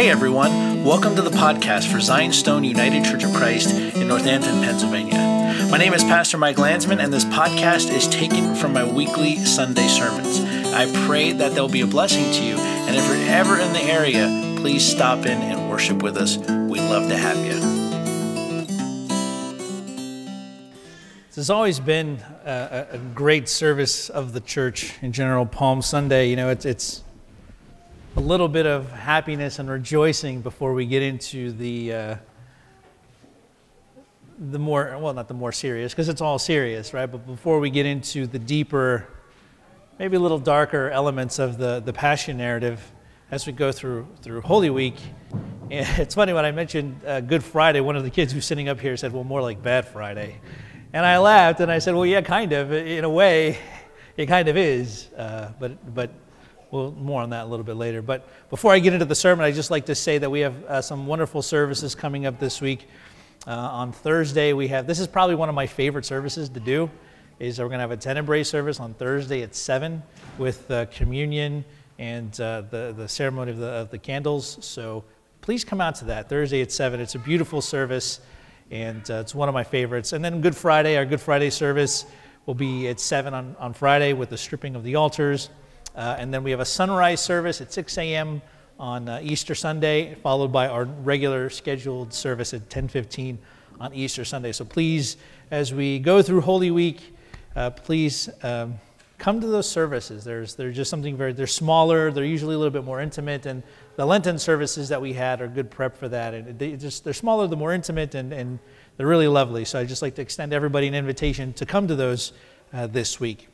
Hey everyone, welcome to the podcast for Zion Stone United Church of Christ in Northampton, Pennsylvania. My name is Pastor Mike Landsman, and this podcast is taken from my weekly Sunday sermons. I pray that they'll be a blessing to you, and if you're ever in the area, please stop in and worship with us. We'd love to have you. This has always been a, a great service of the church in general. Palm Sunday, you know, it's, it's a little bit of happiness and rejoicing before we get into the uh, the more well not the more serious because it's all serious right? But before we get into the deeper maybe a little darker elements of the the passion narrative as we go through through holy week it's funny when i mentioned uh, good friday one of the kids who's sitting up here said well more like bad friday. And i laughed and i said well yeah kind of in a way it kind of is uh, but but well, more on that a little bit later. But before I get into the sermon, I'd just like to say that we have uh, some wonderful services coming up this week. Uh, on Thursday, we have this is probably one of my favorite services to do. Is we're going to have a tenebrae service on Thursday at seven with uh, communion and uh, the the ceremony of the of the candles. So please come out to that Thursday at seven. It's a beautiful service, and uh, it's one of my favorites. And then Good Friday, our Good Friday service will be at seven on on Friday with the stripping of the altars. Uh, and then we have a sunrise service at 6 a.m. on uh, Easter Sunday, followed by our regular scheduled service at 10:15 on Easter Sunday. So please, as we go through Holy Week, uh, please um, come to those services. There's they're just something very they're smaller. They're usually a little bit more intimate, and the Lenten services that we had are good prep for that. And they just they're smaller, they're more intimate, and and they're really lovely. So I just like to extend everybody an invitation to come to those uh, this week.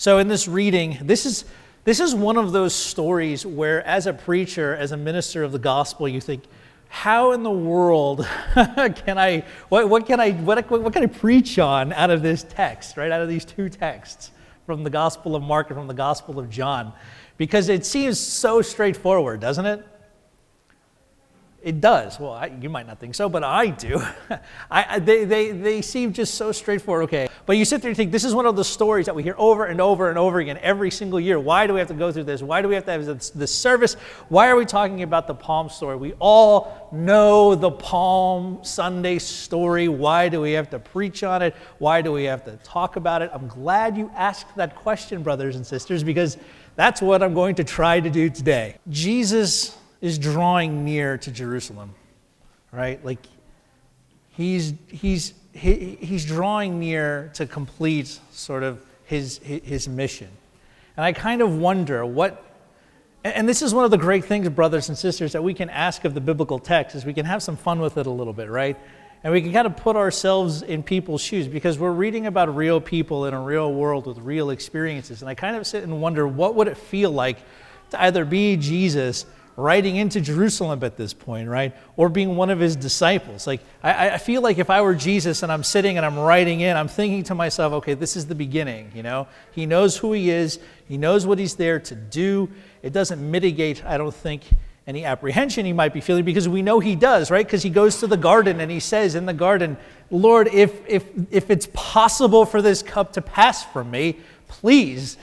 So, in this reading, this is, this is one of those stories where, as a preacher, as a minister of the gospel, you think, how in the world can I, what, what, can I, what, what can I preach on out of this text, right? Out of these two texts from the Gospel of Mark and from the Gospel of John? Because it seems so straightforward, doesn't it? It does. Well, I, you might not think so, but I do. I, they, they, they seem just so straightforward. Okay. But you sit there and think, this is one of the stories that we hear over and over and over again every single year. Why do we have to go through this? Why do we have to have this, this service? Why are we talking about the Palm story? We all know the Palm Sunday story. Why do we have to preach on it? Why do we have to talk about it? I'm glad you asked that question, brothers and sisters, because that's what I'm going to try to do today. Jesus is drawing near to Jerusalem, right? Like he's, he's, he, he's drawing near to complete sort of his, his mission. And I kind of wonder what, and this is one of the great things, brothers and sisters, that we can ask of the biblical text is we can have some fun with it a little bit, right? And we can kind of put ourselves in people's shoes because we're reading about real people in a real world with real experiences. And I kind of sit and wonder what would it feel like to either be Jesus riding into Jerusalem at this point, right? Or being one of his disciples. Like, I, I, feel like if I were Jesus and I'm sitting and I'm riding in, I'm thinking to myself, okay, this is the beginning, you know? He knows who he is, he knows what he's there to do. It doesn't mitigate, I don't think, any apprehension he might be feeling because we know he does, right? Because he goes to the garden and he says in the garden, Lord, if, if, if it's possible for this cup to pass from me, please,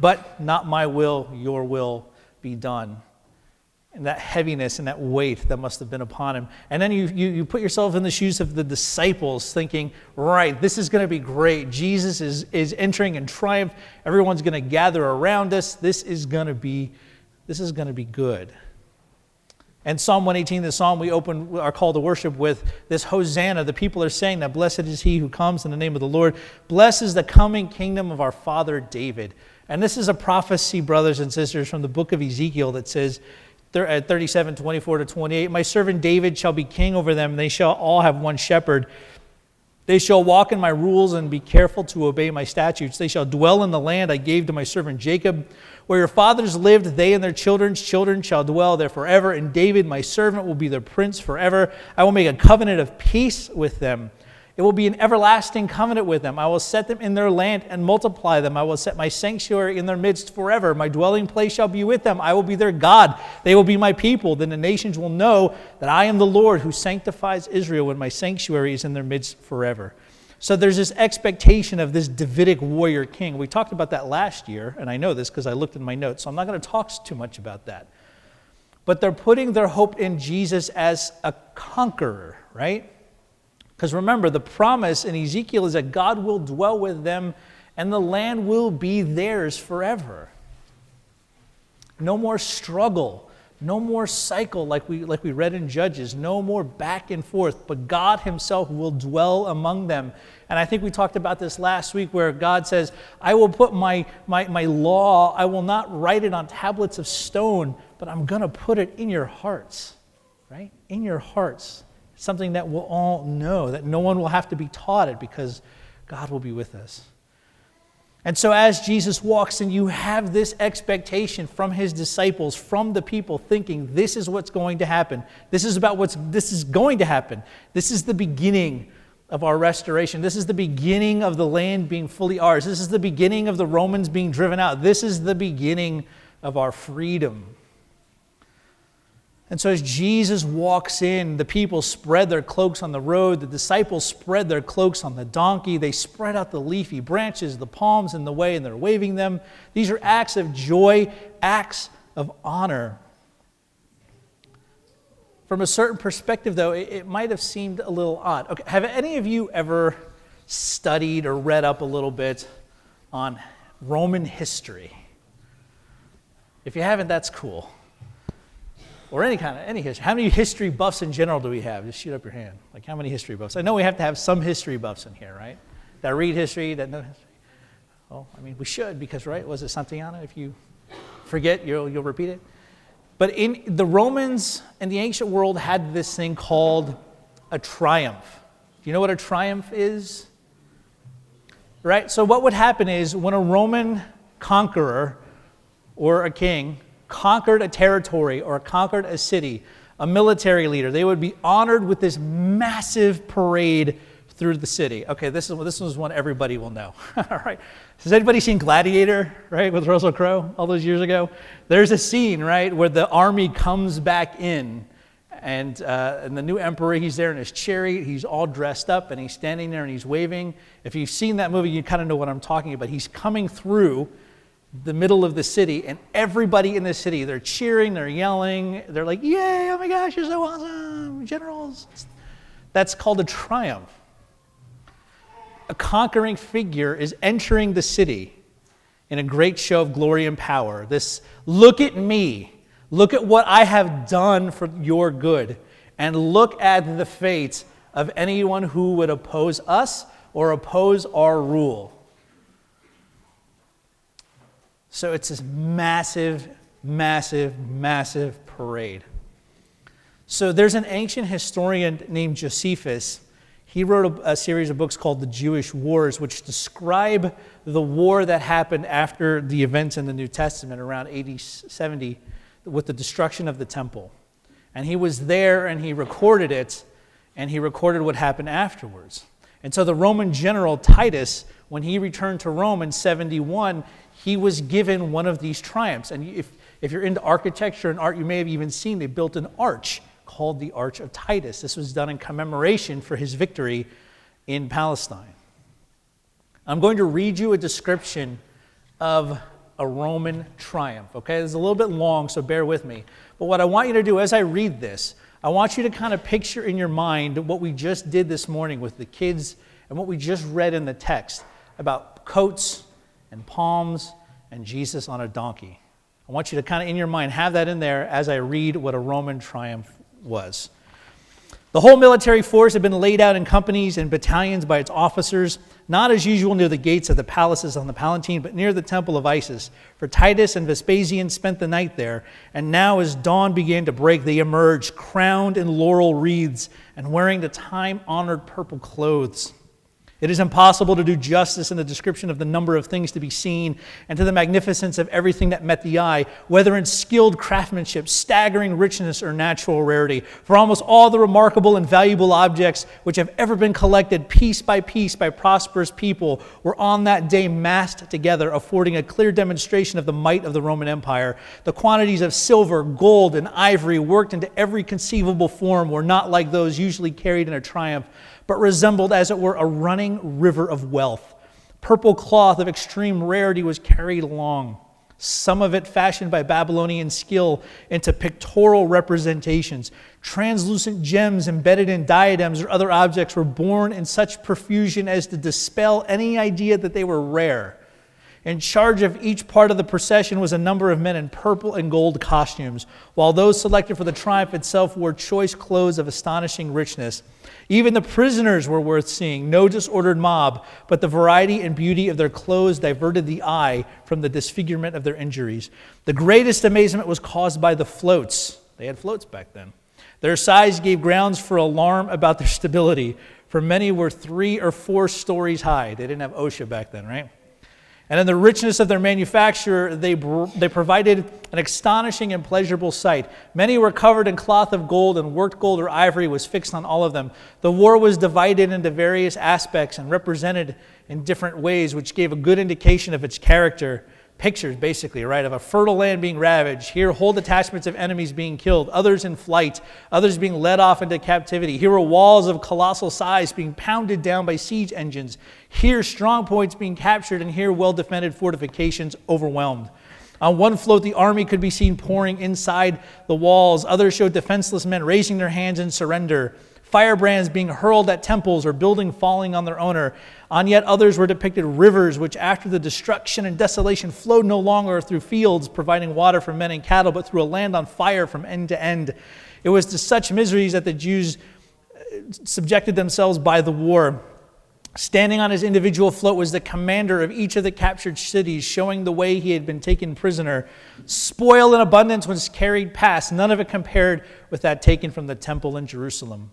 but not my will, your will be done and that heaviness and that weight that must have been upon him. And then you, you, you put yourself in the shoes of the disciples, thinking, right, this is going to be great. Jesus is, is entering in triumph. Everyone's going to gather around us. This is going to be, this is going to be good. And Psalm 118, the psalm we open our call to worship with, this Hosanna, the people are saying that blessed is he who comes in the name of the Lord. Blessed is the coming kingdom of our father David. And this is a prophecy, brothers and sisters, from the book of Ezekiel that says, Uh, 37, 24 to 28. My servant David shall be king over them, they shall all have one shepherd. They shall walk in my rules and be careful to obey my statutes. They shall dwell in the land I gave to my servant Jacob. Where your fathers lived, they and their children's children shall dwell there forever. And David, my servant, will be their prince forever. I will make a covenant of peace with them it will be an everlasting covenant with them. I will set them in their land and multiply them. I will set my sanctuary in their midst forever. My dwelling place shall be with them. I will be their God. They will be my people. Then the nations will know that I am the Lord who sanctifies Israel when my sanctuary is in their midst forever. So there's this expectation of this Davidic warrior king. We talked about that last year, and I know this because I looked in my notes, so I'm not going to talk too much about that. but they're putting their hope in Jesus as a conqueror, right? Because remember, the promise in Ezekiel is that God will dwell with them and the land will be theirs forever. No more struggle no more cycle like we, like we read in Judges. No more back and forth, but God Himself will dwell among them. And I think we talked about this last week where God says, I will put my, my, my law, I will not write it on tablets of stone, but I'm going to put it in your hearts, right? In your hearts. Something that we'll all know, that no one will have to be taught it because God will be with us. And so, as Jesus walks in, you have this expectation from his disciples, from the people, thinking this is what's going to happen. This is about what's this is going to happen. This is the beginning of our restoration. This is the beginning of the land being fully ours. This is the beginning of the Romans being driven out. This is the beginning of our freedom. And so, as Jesus walks in, the people spread their cloaks on the road. The disciples spread their cloaks on the donkey. They spread out the leafy branches, the palms in the way, and they're waving them. These are acts of joy, acts of honor. From a certain perspective, though, it, might have seemed a little odd. Okay, have any of you ever studied or read up a little bit on Roman history? If you haven't, that's cool or any kind of any history. How many history buffs in general do we have? Just shoot up your hand. Like how many history buffs? I know we have to have some history buffs in here, right? That read history, that know history. Well, I mean, we should because, right? Was it Santayana? If you forget, you'll, you'll repeat it. But in the Romans and the ancient world had this thing called a triumph. Do you know what a triumph is? Right? So what would happen is when a Roman conqueror or a king conquered a territory or conquered a city, a military leader, they would be honored with this massive parade through the city. Okay, this is this is one everybody will know. all right. Has anybody seen Gladiator, right, with Russell Crowe all those years ago? There's a scene, right, where the army comes back in, and, uh, and the new emperor, he's there in his chariot, he's all dressed up, and he's standing there and he's waving. If you've seen that movie, you kind of know what I'm talking about. He's coming through the middle of the city, and everybody in the city, they're cheering, they're yelling, they're like, Yay, oh my gosh, you're so awesome, generals. That's called a triumph. A conquering figure is entering the city in a great show of glory and power. This, look at me, look at what I have done for your good, and look at the fate of anyone who would oppose us or oppose our rule. So it's this massive, massive, massive parade. So there's an ancient historian named Josephus. He wrote a, a, series of books called the Jewish Wars, which describe the war that happened after the events in the New Testament around AD 70 with the destruction of the temple. And he was there and he recorded it, and he recorded what happened afterwards. And so the Roman general Titus, when he returned to Rome in 71, he was given one of these triumphs. And if, if you're into architecture and art, you may have even seen they built an arch called the Arch of Titus. This was done in commemoration for his victory in Palestine. I'm going to read you a description of a Roman triumph. Okay, it's a little bit long, so bear with me. But what I want you to do as I read this, I want you to kind of picture in your mind what we just did this morning with the kids and what we just read in the text about coats and palms and Jesus on a donkey. I want you to kind of in your mind have that in there as I read what a Roman triumph was. The whole military force had been laid out in companies and battalions by its officers, not as usual near the gates of the palaces on the Palatine, but near the temple of Isis. For Titus and Vespasian spent the night there, and now as dawn began to break, they emerged, crowned in laurel wreaths and wearing the time honored purple clothes. It is impossible to do justice in the description of the number of things to be seen and to the magnificence of everything that met the eye, whether in skilled craftsmanship, staggering richness, or natural rarity. For almost all the remarkable and valuable objects which have ever been collected piece by piece by prosperous people were on that day massed together, affording a clear demonstration of the might of the Roman Empire. The quantities of silver, gold, and ivory worked into every conceivable form were not like those usually carried in a triumph but resembled, as it were, a running river of wealth. Purple cloth of extreme rarity was carried along. some of it fashioned by Babylonian skill into pictorial representations. Translucent gems embedded in diadems or other objects were borne in such profusion as to dispel any idea that they were rare. In charge of each part of the procession was a number of men in purple and gold costumes, while those selected for the triumph itself wore choice clothes of astonishing richness. Even the prisoners were worth seeing, no disordered mob, but the variety and beauty of their clothes diverted the eye from the disfigurement of their injuries. The greatest amazement was caused by the floats. They had floats back then. Their size gave grounds for alarm about their stability, for many were three or four stories high. They didn't have OSHA back then, right? And in the richness of their manufacture, they, they provided an astonishing and pleasurable sight. Many were covered in cloth of gold, and worked gold or ivory was fixed on all of them. The war was divided into various aspects and represented in different ways, which gave a good indication of its character pictures, basically, right, of a fertile land being ravaged. Here, whole detachments of enemies being killed, others in flight, others being led off into captivity. Here were walls of colossal size being pounded down by siege engines. Here, strong points being captured, and here, well defended fortifications overwhelmed. On one float, the army could be seen pouring inside the walls. Others showed defenseless men raising their hands in surrender firebrands being hurled at temples or building falling on their owner. On yet others were depicted rivers, which after the destruction and desolation flowed no longer through fields providing water for men and cattle, but through a land on fire from end to end. It was to such miseries that the Jews uh, subjected themselves by the war. Standing on his individual float was the commander of each of the captured cities, showing the way he had been taken prisoner. Spoil in abundance was carried past, none of it compared with that taken from the temple in Jerusalem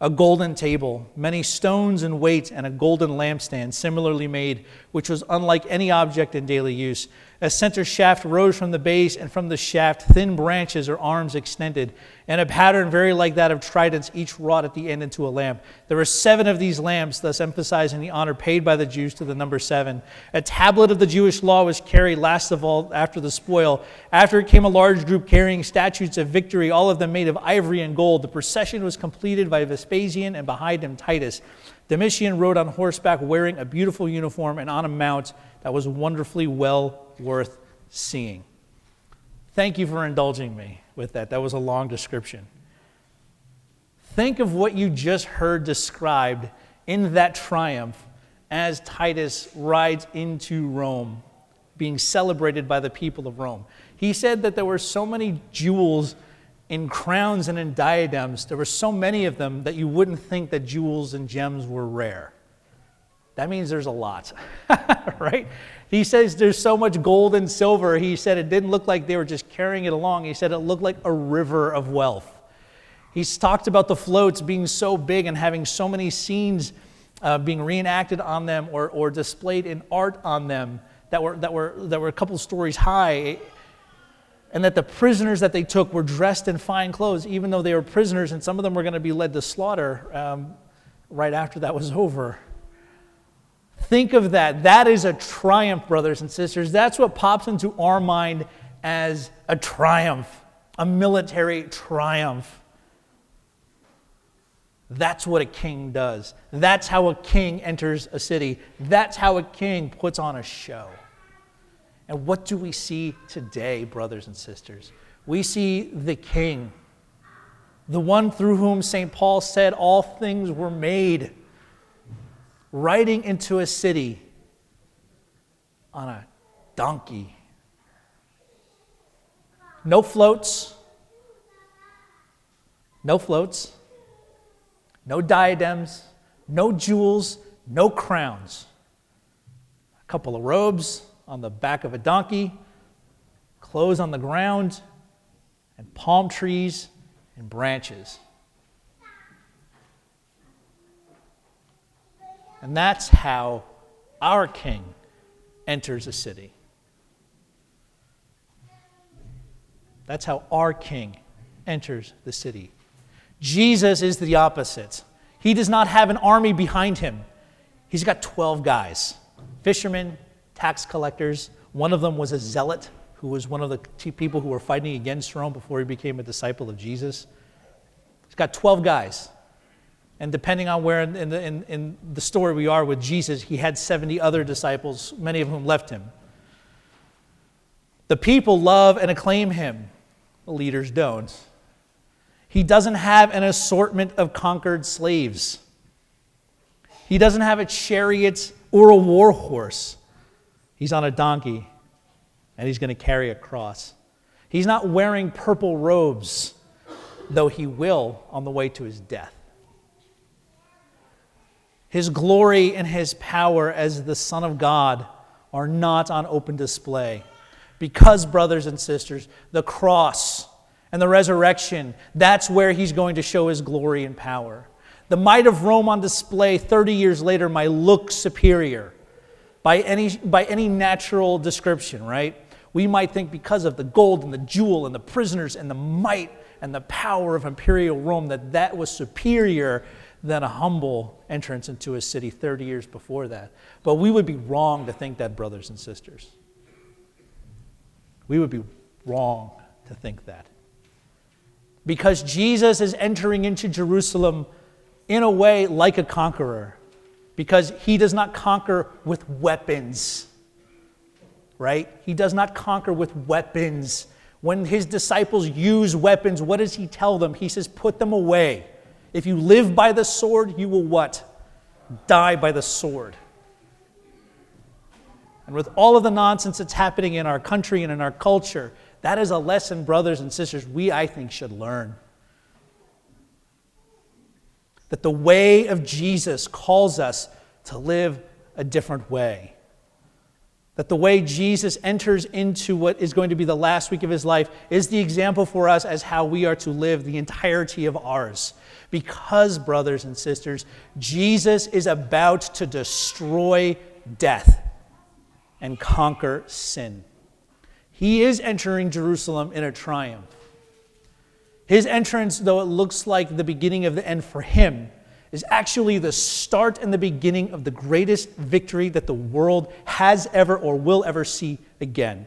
a golden table, many stones and weight, and a golden lampstand similarly made, which was unlike any object in daily use. A center shaft rose from the base, and from the shaft, thin branches or arms extended, and a pattern very like that of tridents, each wrought at the end into a lamp. There were seven of these lamps, thus emphasizing the honor paid by the Jews to the number seven. A tablet of the Jewish law was carried last of all after the spoil. After it came a large group carrying statues of victory, all of them made of ivory and gold. The procession was completed by Vespasian, and behind him Titus. Domitian rode on horseback wearing a beautiful uniform and on a mount that was wonderfully well worth seeing. Thank you for indulging me with that. That was a long description. Think of what you just heard described in that triumph as Titus rides into Rome, being celebrated by the people of Rome. He said that there were so many jewels in crowns and in diadems, there were so many of them that you wouldn't think that jewels and gems were rare. That means there's a lot, right? He says there's so much gold and silver. He said it didn't look like they were just carrying it along. He said it looked like a river of wealth. He's talked about the floats being so big and having so many scenes uh, being reenacted on them or, or displayed in art on them that were, that, were, that were a couple stories high. And that the prisoners that they took were dressed in fine clothes, even though they were prisoners, and some of them were going to be led to slaughter um, right after that was over. Think of that. That is a triumph, brothers and sisters. That's what pops into our mind as a triumph, a military triumph. That's what a king does. That's how a king enters a city. That's how a king puts on a show. And what do we see today, brothers and sisters? We see the king, the one through whom St. Paul said all things were made riding into a city on a donkey. No floats, no floats, no diadems, no jewels, no crowns. A couple of robes on the back of a donkey, clothes on the ground, and palm trees and branches. And that's how our king enters a city. That's how our king enters the city. Jesus is the opposite. He does not have an army behind him. He's got 12 guys fishermen, tax collectors. One of them was a zealot who was one of the people who were fighting against Rome before he became a disciple of Jesus. He's got 12 guys. And depending on where in the, in, in the story we are with Jesus, he had 70 other disciples, many of whom left him. The people love and acclaim him, the leaders don't. He doesn't have an assortment of conquered slaves. He doesn't have a chariot or a war horse. He's on a donkey and he's going to carry a cross. He's not wearing purple robes, though he will on the way to his death. His glory and his power as the Son of God are not on open display. Because, brothers and sisters, the cross and the resurrection, that's where he's going to show his glory and power. The might of Rome on display 30 years later might look superior by any, by any natural description, right? We might think because of the gold and the jewel and the prisoners and the might and the power of imperial Rome that that was superior than a humble entrance into a city 30 years before that. But we would be wrong to think that, brothers and sisters. We would be wrong to think that. Because Jesus is entering into Jerusalem in a way like a conqueror, because he does not conquer with weapons, right? He does not conquer with weapons. When his disciples use weapons, what does he tell them? He says, Put them away. If you live by the sword, you will what? Die by the sword. And with all of the nonsense that's happening in our country and in our culture, that is a lesson, brothers and sisters, we, I think, should learn. That the way of Jesus calls us to live a different way. That the way Jesus enters into what is going to be the last week of his life is the example for us as how we are to live the entirety of ours. Because, brothers and sisters, Jesus is about to destroy death and conquer sin. He is entering Jerusalem in a triumph. His entrance, though it looks like the beginning of the end for him, is actually the start and the beginning of the greatest victory that the world has ever or will ever see again.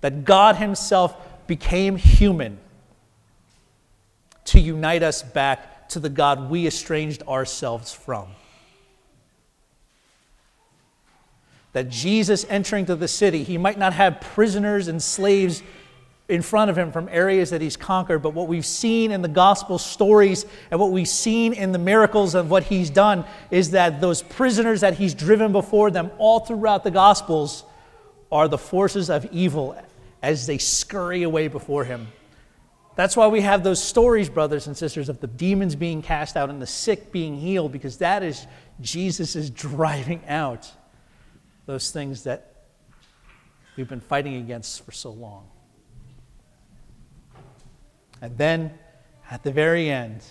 That God Himself became human to unite us back to the God we estranged ourselves from. That Jesus entering to the city, he might not have prisoners and slaves in front of him from areas that he's conquered, but what we've seen in the gospel stories and what we've seen in the miracles of what he's done is that those prisoners that he's driven before them all throughout the gospels are the forces of evil as they scurry away before him. That's why we have those stories, brothers and sisters, of the demons being cast out and the sick being healed, because that is Jesus is driving out those things that we've been fighting against for so long. And then at the very end,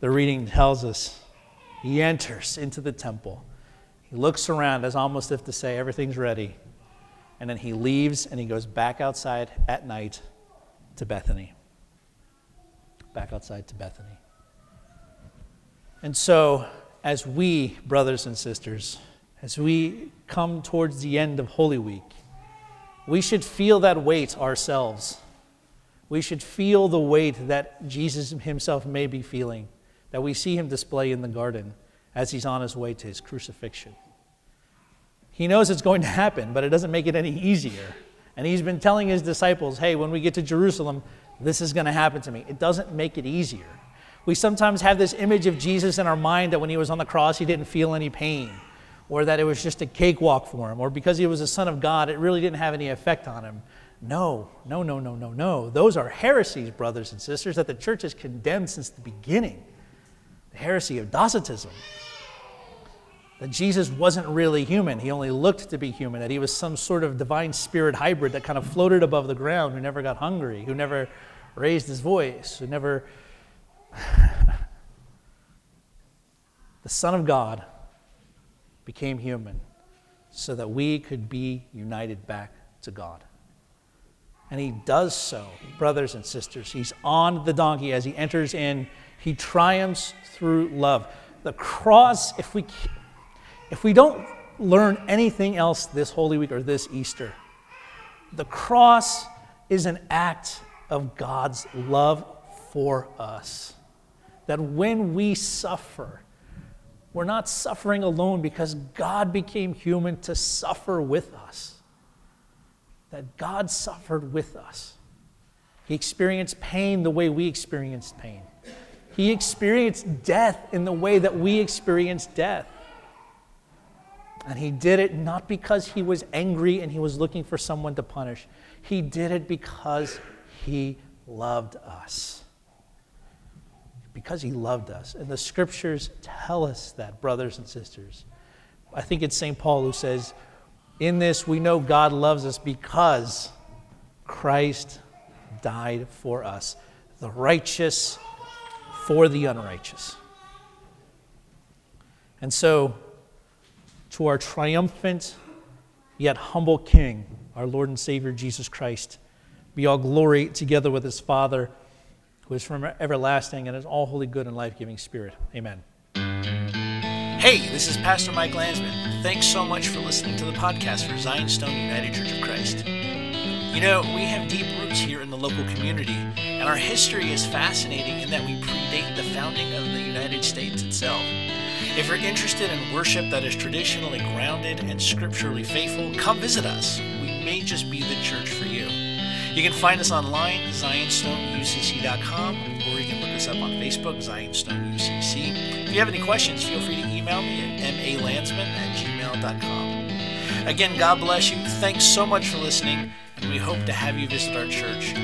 the reading tells us he enters into the temple. He looks around as almost if to say everything's ready. And then he leaves and he goes back outside at night to Bethany. Back outside to Bethany. And so, as we, brothers and sisters, as we come towards the end of Holy Week, we should feel that weight ourselves. We should feel the weight that Jesus himself may be feeling, that we see him display in the garden as he's on his way to his crucifixion. He knows it's going to happen, but it doesn't make it any easier. And he's been telling his disciples, hey, when we get to Jerusalem, this is going to happen to me. It doesn't make it easier. We sometimes have this image of Jesus in our mind that when he was on the cross, he didn't feel any pain, or that it was just a cakewalk for him, or because he was a son of God, it really didn't have any effect on him. No, no, no, no, no, no. Those are heresies, brothers and sisters, that the church has condemned since the beginning. The heresy of Docetism that Jesus wasn't really human. He only looked to be human, that he was some sort of divine spirit hybrid that kind of floated above the ground, who never got hungry, who never raised his voice, who never. the Son of God became human so that we could be united back to God. And he does so, brothers and sisters. He's on the donkey as he enters in. He triumphs through love. The cross, if we if we don't learn anything else this Holy Week or this Easter, the cross is an act of God's love for us. That when we suffer, we're not suffering alone because God became human to suffer with us. That God suffered with us. He experienced pain the way we experienced pain. He experienced death in the way that we experienced death. And he did it not because he was angry and he was looking for someone to punish. He did it because he loved us. Because he loved us. And the scriptures tell us that, brothers and sisters. I think it's St. Paul who says, In this we know God loves us because Christ died for us, the righteous for the unrighteous. And so, to our triumphant yet humble King, our Lord and Savior Jesus Christ, be all glory together with his Father, who is from everlasting and is all holy, good, and life giving Spirit. Amen. Hey, this is Pastor Mike Landsman. Thanks so much for listening to the podcast for Zion Stone United Church of Christ. You know, we have deep roots here in the local community, and our history is fascinating in that we predate the founding of the United States itself. If you're interested in worship that is traditionally grounded and scripturally faithful, come visit us. We may just be the church for you. You can find us online, zionstoneucc.com, or you can us up on Facebook, ZionStoneUCC. If you have any questions, feel free to email me at malandsman at gmail.com. Again, God bless you. Thanks so much for listening and we hope to have you visit our church